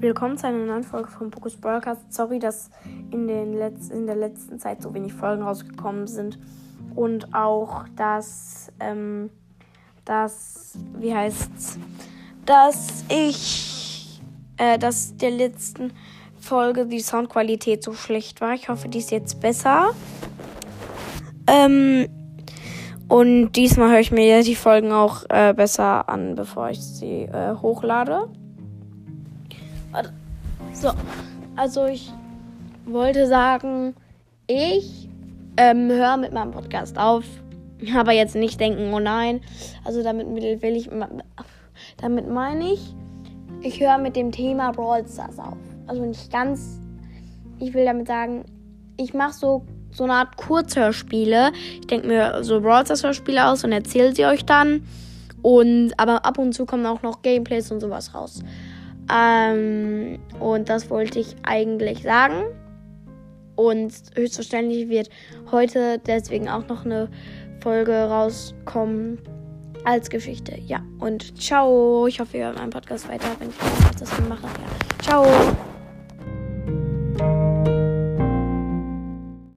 Willkommen zu einer neuen Folge von Pokus Broadcast. Sorry, dass in, den Letz in der letzten Zeit so wenig Folgen rausgekommen sind. Und auch, dass, ähm, dass, wie heißt's, dass ich, äh, dass der letzten Folge die Soundqualität so schlecht war. Ich hoffe, die ist jetzt besser. Ähm, und diesmal höre ich mir die Folgen auch äh, besser an, bevor ich sie äh, hochlade. So, also ich wollte sagen, ich ähm, höre mit meinem Podcast auf. Aber jetzt nicht denken, oh nein. Also damit will ich, damit meine ich, ich höre mit dem Thema Brawl Stars auf. Also nicht ganz, ich will damit sagen, ich mache so, so eine Art Kurzhörspiele. Ich denke mir so Brawl Stars Hörspiele aus und erzähle sie euch dann. Und, aber ab und zu kommen auch noch Gameplays und sowas raus. Ähm, und das wollte ich eigentlich sagen. Und höchstwahrscheinlich wird heute deswegen auch noch eine Folge rauskommen als Geschichte. Ja, und ciao. Ich hoffe, ihr hört meinen Podcast weiter, wenn ich das habe. Ja. Ciao.